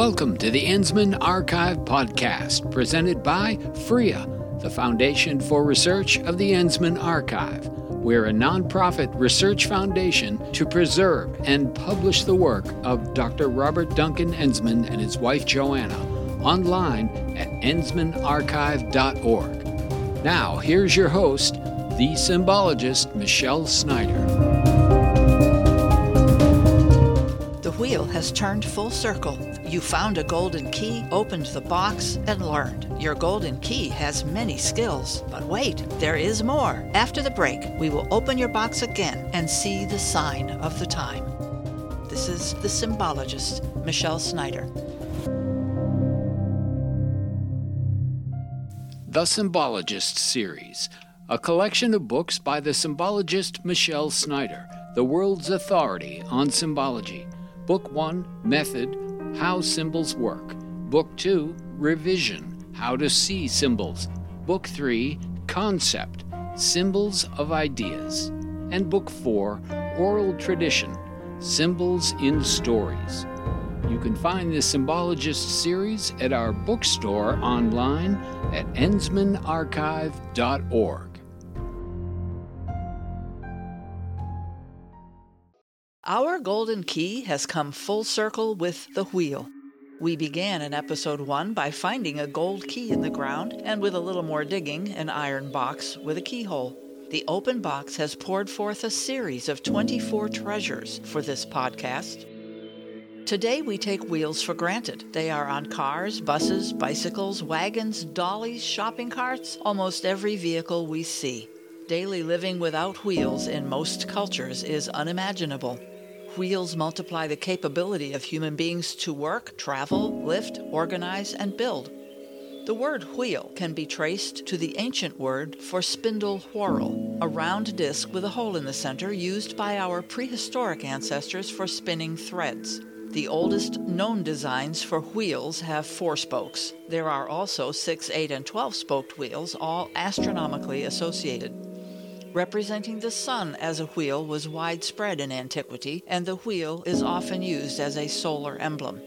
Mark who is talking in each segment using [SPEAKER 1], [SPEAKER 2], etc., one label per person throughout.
[SPEAKER 1] Welcome to the Enzmann Archive podcast, presented by FREA, the Foundation for Research of the Enzmann Archive. We're a nonprofit research foundation to preserve and publish the work of Dr. Robert Duncan Enzmann and his wife Joanna online at enzmannarchive.org. Now, here's your host, the symbologist Michelle Snyder.
[SPEAKER 2] Wheel has turned full circle. You found a golden key, opened the box, and learned. Your golden key has many skills. But wait, there is more. After the break, we will open your box again and see the sign of the time. This is the symbologist, Michelle Snyder.
[SPEAKER 1] The Symbologist Series, a collection of books by the symbologist Michelle Snyder, the world's authority on symbology. Book 1 Method How Symbols Work. Book 2 Revision How to See Symbols. Book 3 Concept Symbols of Ideas. And Book 4 Oral Tradition Symbols in Stories. You can find the Symbologist series at our bookstore online at enzmannarchive.org.
[SPEAKER 2] Our golden key has come full circle with the wheel. We began in episode 1 by finding a gold key in the ground and with a little more digging, an iron box with a keyhole. The open box has poured forth a series of 24 treasures for this podcast. Today we take wheels for granted. They are on cars, buses, bicycles, wagons, dollies, shopping carts, almost every vehicle we see. Daily living without wheels in most cultures is unimaginable. Wheels multiply the capability of human beings to work, travel, lift, organize, and build. The word wheel can be traced to the ancient word for spindle whorl, a round disc with a hole in the center used by our prehistoric ancestors for spinning threads. The oldest known designs for wheels have four spokes. There are also 6, 8, and 12 spoked wheels, all astronomically associated. Representing the sun as a wheel was widespread in antiquity, and the wheel is often used as a solar emblem.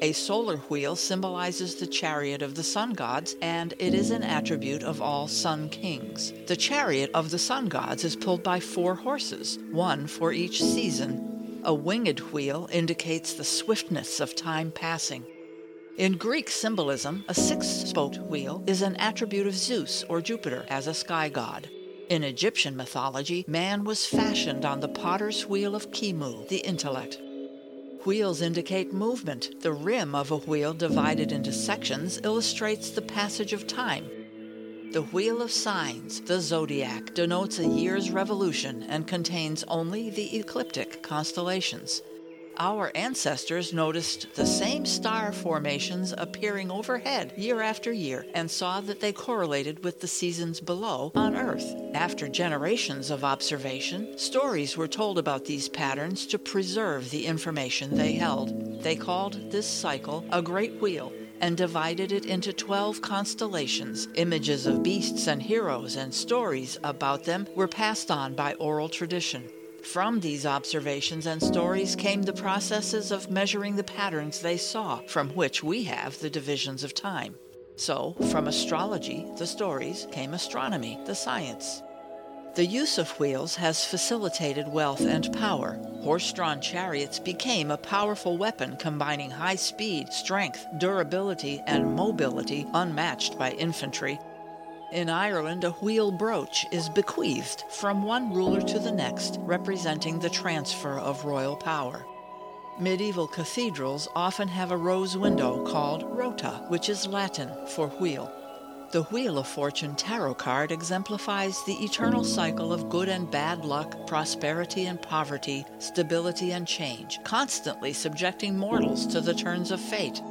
[SPEAKER 2] A solar wheel symbolizes the chariot of the sun gods, and it is an attribute of all sun kings. The chariot of the sun gods is pulled by four horses, one for each season. A winged wheel indicates the swiftness of time passing. In Greek symbolism, a six spoked wheel is an attribute of Zeus or Jupiter as a sky god. In Egyptian mythology, man was fashioned on the potter's wheel of Khemu, the intellect. Wheels indicate movement. The rim of a wheel divided into sections illustrates the passage of time. The Wheel of Signs, the zodiac, denotes a year's revolution and contains only the ecliptic constellations our ancestors noticed the same star formations appearing overhead year after year and saw that they correlated with the seasons below on Earth. After generations of observation, stories were told about these patterns to preserve the information they held. They called this cycle a Great Wheel and divided it into 12 constellations. Images of beasts and heroes and stories about them were passed on by oral tradition. From these observations and stories came the processes of measuring the patterns they saw, from which we have the divisions of time. So, from astrology, the stories, came astronomy, the science. The use of wheels has facilitated wealth and power. Horse drawn chariots became a powerful weapon combining high speed, strength, durability, and mobility unmatched by infantry in Ireland, a wheel brooch is bequeathed from one ruler to the next, representing the transfer of royal power. Medieval cathedrals often have a rose window called rota, which is Latin for wheel. The Wheel of Fortune tarot card exemplifies the eternal cycle of good and bad luck, prosperity and poverty, stability and change, constantly subjecting mortals to the turns of fate.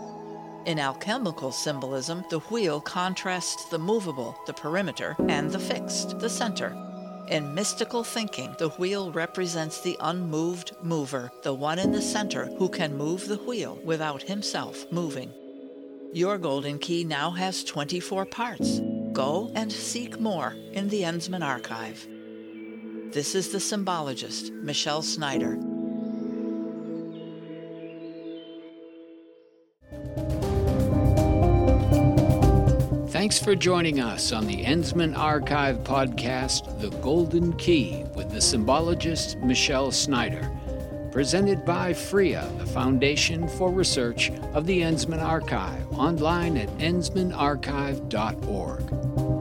[SPEAKER 2] In alchemical symbolism, the wheel contrasts the movable, the perimeter, and the fixed, the center. In mystical thinking, the wheel represents the unmoved mover, the one in the center who can move the wheel without himself moving. Your golden key now has 24 parts. Go and seek more in the Enzmann archive. This is the symbologist, Michelle Snyder.
[SPEAKER 1] Thanks for joining us on the Enzmann Archive podcast, The Golden Key, with the symbologist Michelle Snyder. Presented by FREA, the Foundation for Research of the Enzmann Archive, online at enzmannarchive.org.